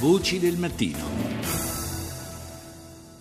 Voci del mattino.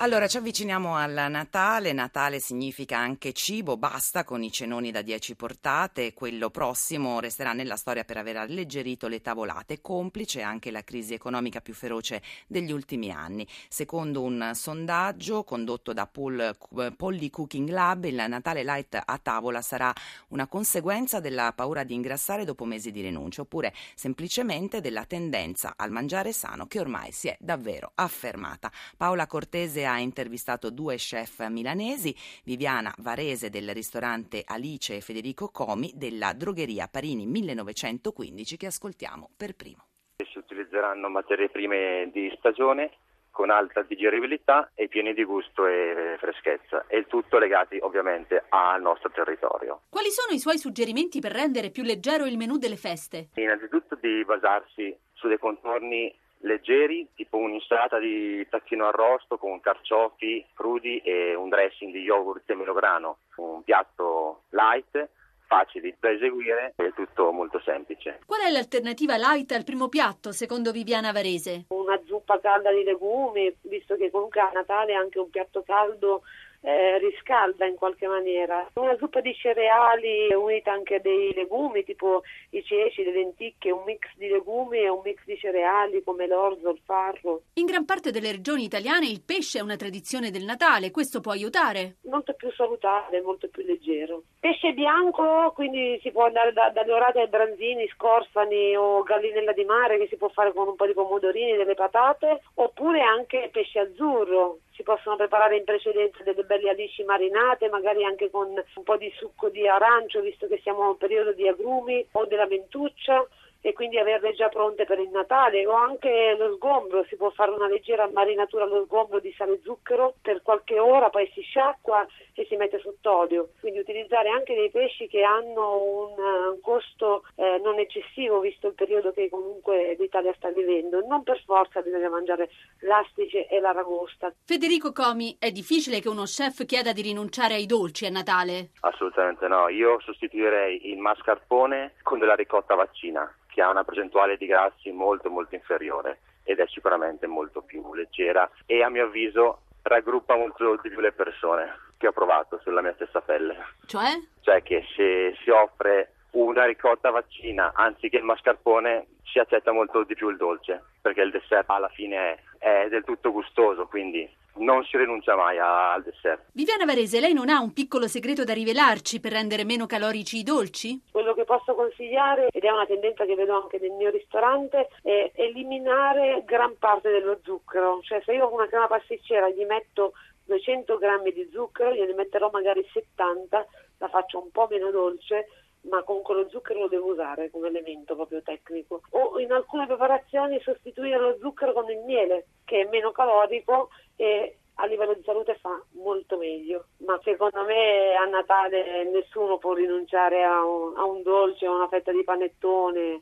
Allora, ci avviciniamo al Natale. Natale significa anche cibo, basta con i cenoni da 10 portate. Quello prossimo resterà nella storia per aver alleggerito le tavolate, complice anche la crisi economica più feroce degli ultimi anni. Secondo un sondaggio condotto da Polly Cooking Lab, il Natale light a tavola sarà una conseguenza della paura di ingrassare dopo mesi di rinuncia, oppure semplicemente della tendenza al mangiare sano che ormai si è davvero affermata. Paola Cortese ha intervistato due chef milanesi, Viviana Varese del ristorante Alice e Federico Comi della drogheria Parini 1915 che ascoltiamo per primo. Si utilizzeranno materie prime di stagione con alta digeribilità e pieni di gusto e freschezza e il tutto legati ovviamente al nostro territorio. Quali sono i suoi suggerimenti per rendere più leggero il menù delle feste? Innanzitutto di basarsi su dei contorni leggeri, tipo un'insalata di tacchino arrosto con carciofi crudi e un dressing di yogurt e melograno, un piatto light facili da eseguire e tutto molto semplice. Qual è l'alternativa light al primo piatto, secondo Viviana Varese? Una zuppa calda di legumi, visto che comunque a Natale anche un piatto caldo eh, riscalda in qualche maniera. Una zuppa di cereali unita anche a dei legumi, tipo i ceci, le lenticchie, un mix di legumi e un mix di cereali come l'orzo, il farro. In gran parte delle regioni italiane il pesce è una tradizione del Natale, questo può aiutare? Molto più salutare, molto più leggero. Pesce bianco, quindi si può andare da, dalle orate ai branzini, scorfani o gallinella di mare che si può fare con un po' di pomodorini, delle patate, oppure anche pesce azzurro, si possono preparare in precedenza delle belle alici marinate, magari anche con un po' di succo di arancio, visto che siamo in periodo di agrumi, o della mentuccia e quindi averle già pronte per il Natale o anche lo sgombro, si può fare una leggera marinatura allo sgombro di sale e zucchero per qualche ora, poi si sciacqua e si mette sott'olio, quindi utilizzare anche dei pesci che hanno un, un costo eh, non eccessivo visto il periodo che comunque l'Italia sta vivendo, non per forza bisogna mangiare l'astice e l'aragosta. Federico Comi, è difficile che uno chef chieda di rinunciare ai dolci a Natale? Assolutamente no, io sostituirei il mascarpone con della ricotta vaccina che ha una percentuale di grassi molto molto inferiore ed è sicuramente molto più leggera e a mio avviso raggruppa molto di più le persone che ho provato sulla mia stessa pelle. Cioè? Cioè che se si offre una ricotta vaccina anziché il mascarpone si accetta molto di più il dolce perché il dessert alla fine è, è del tutto gustoso quindi non si rinuncia mai al dessert. Viviana Varese, lei non ha un piccolo segreto da rivelarci per rendere meno calorici i dolci? Quello che posso consigliare, ed è una tendenza che vedo anche nel mio ristorante, è eliminare gran parte dello zucchero. Cioè se io ho una crema pasticcera gli metto 200 grammi di zucchero, gliene metterò magari 70, la faccio un po' meno dolce, ma comunque lo zucchero lo devo usare come elemento proprio tecnico. O in alcune preparazioni sostituire lo zucchero con il miele, che è meno calorico e a livello di salute fa molto meglio. Ma secondo me a Natale nessuno può rinunciare a un, a un dolce, a una fetta di panettone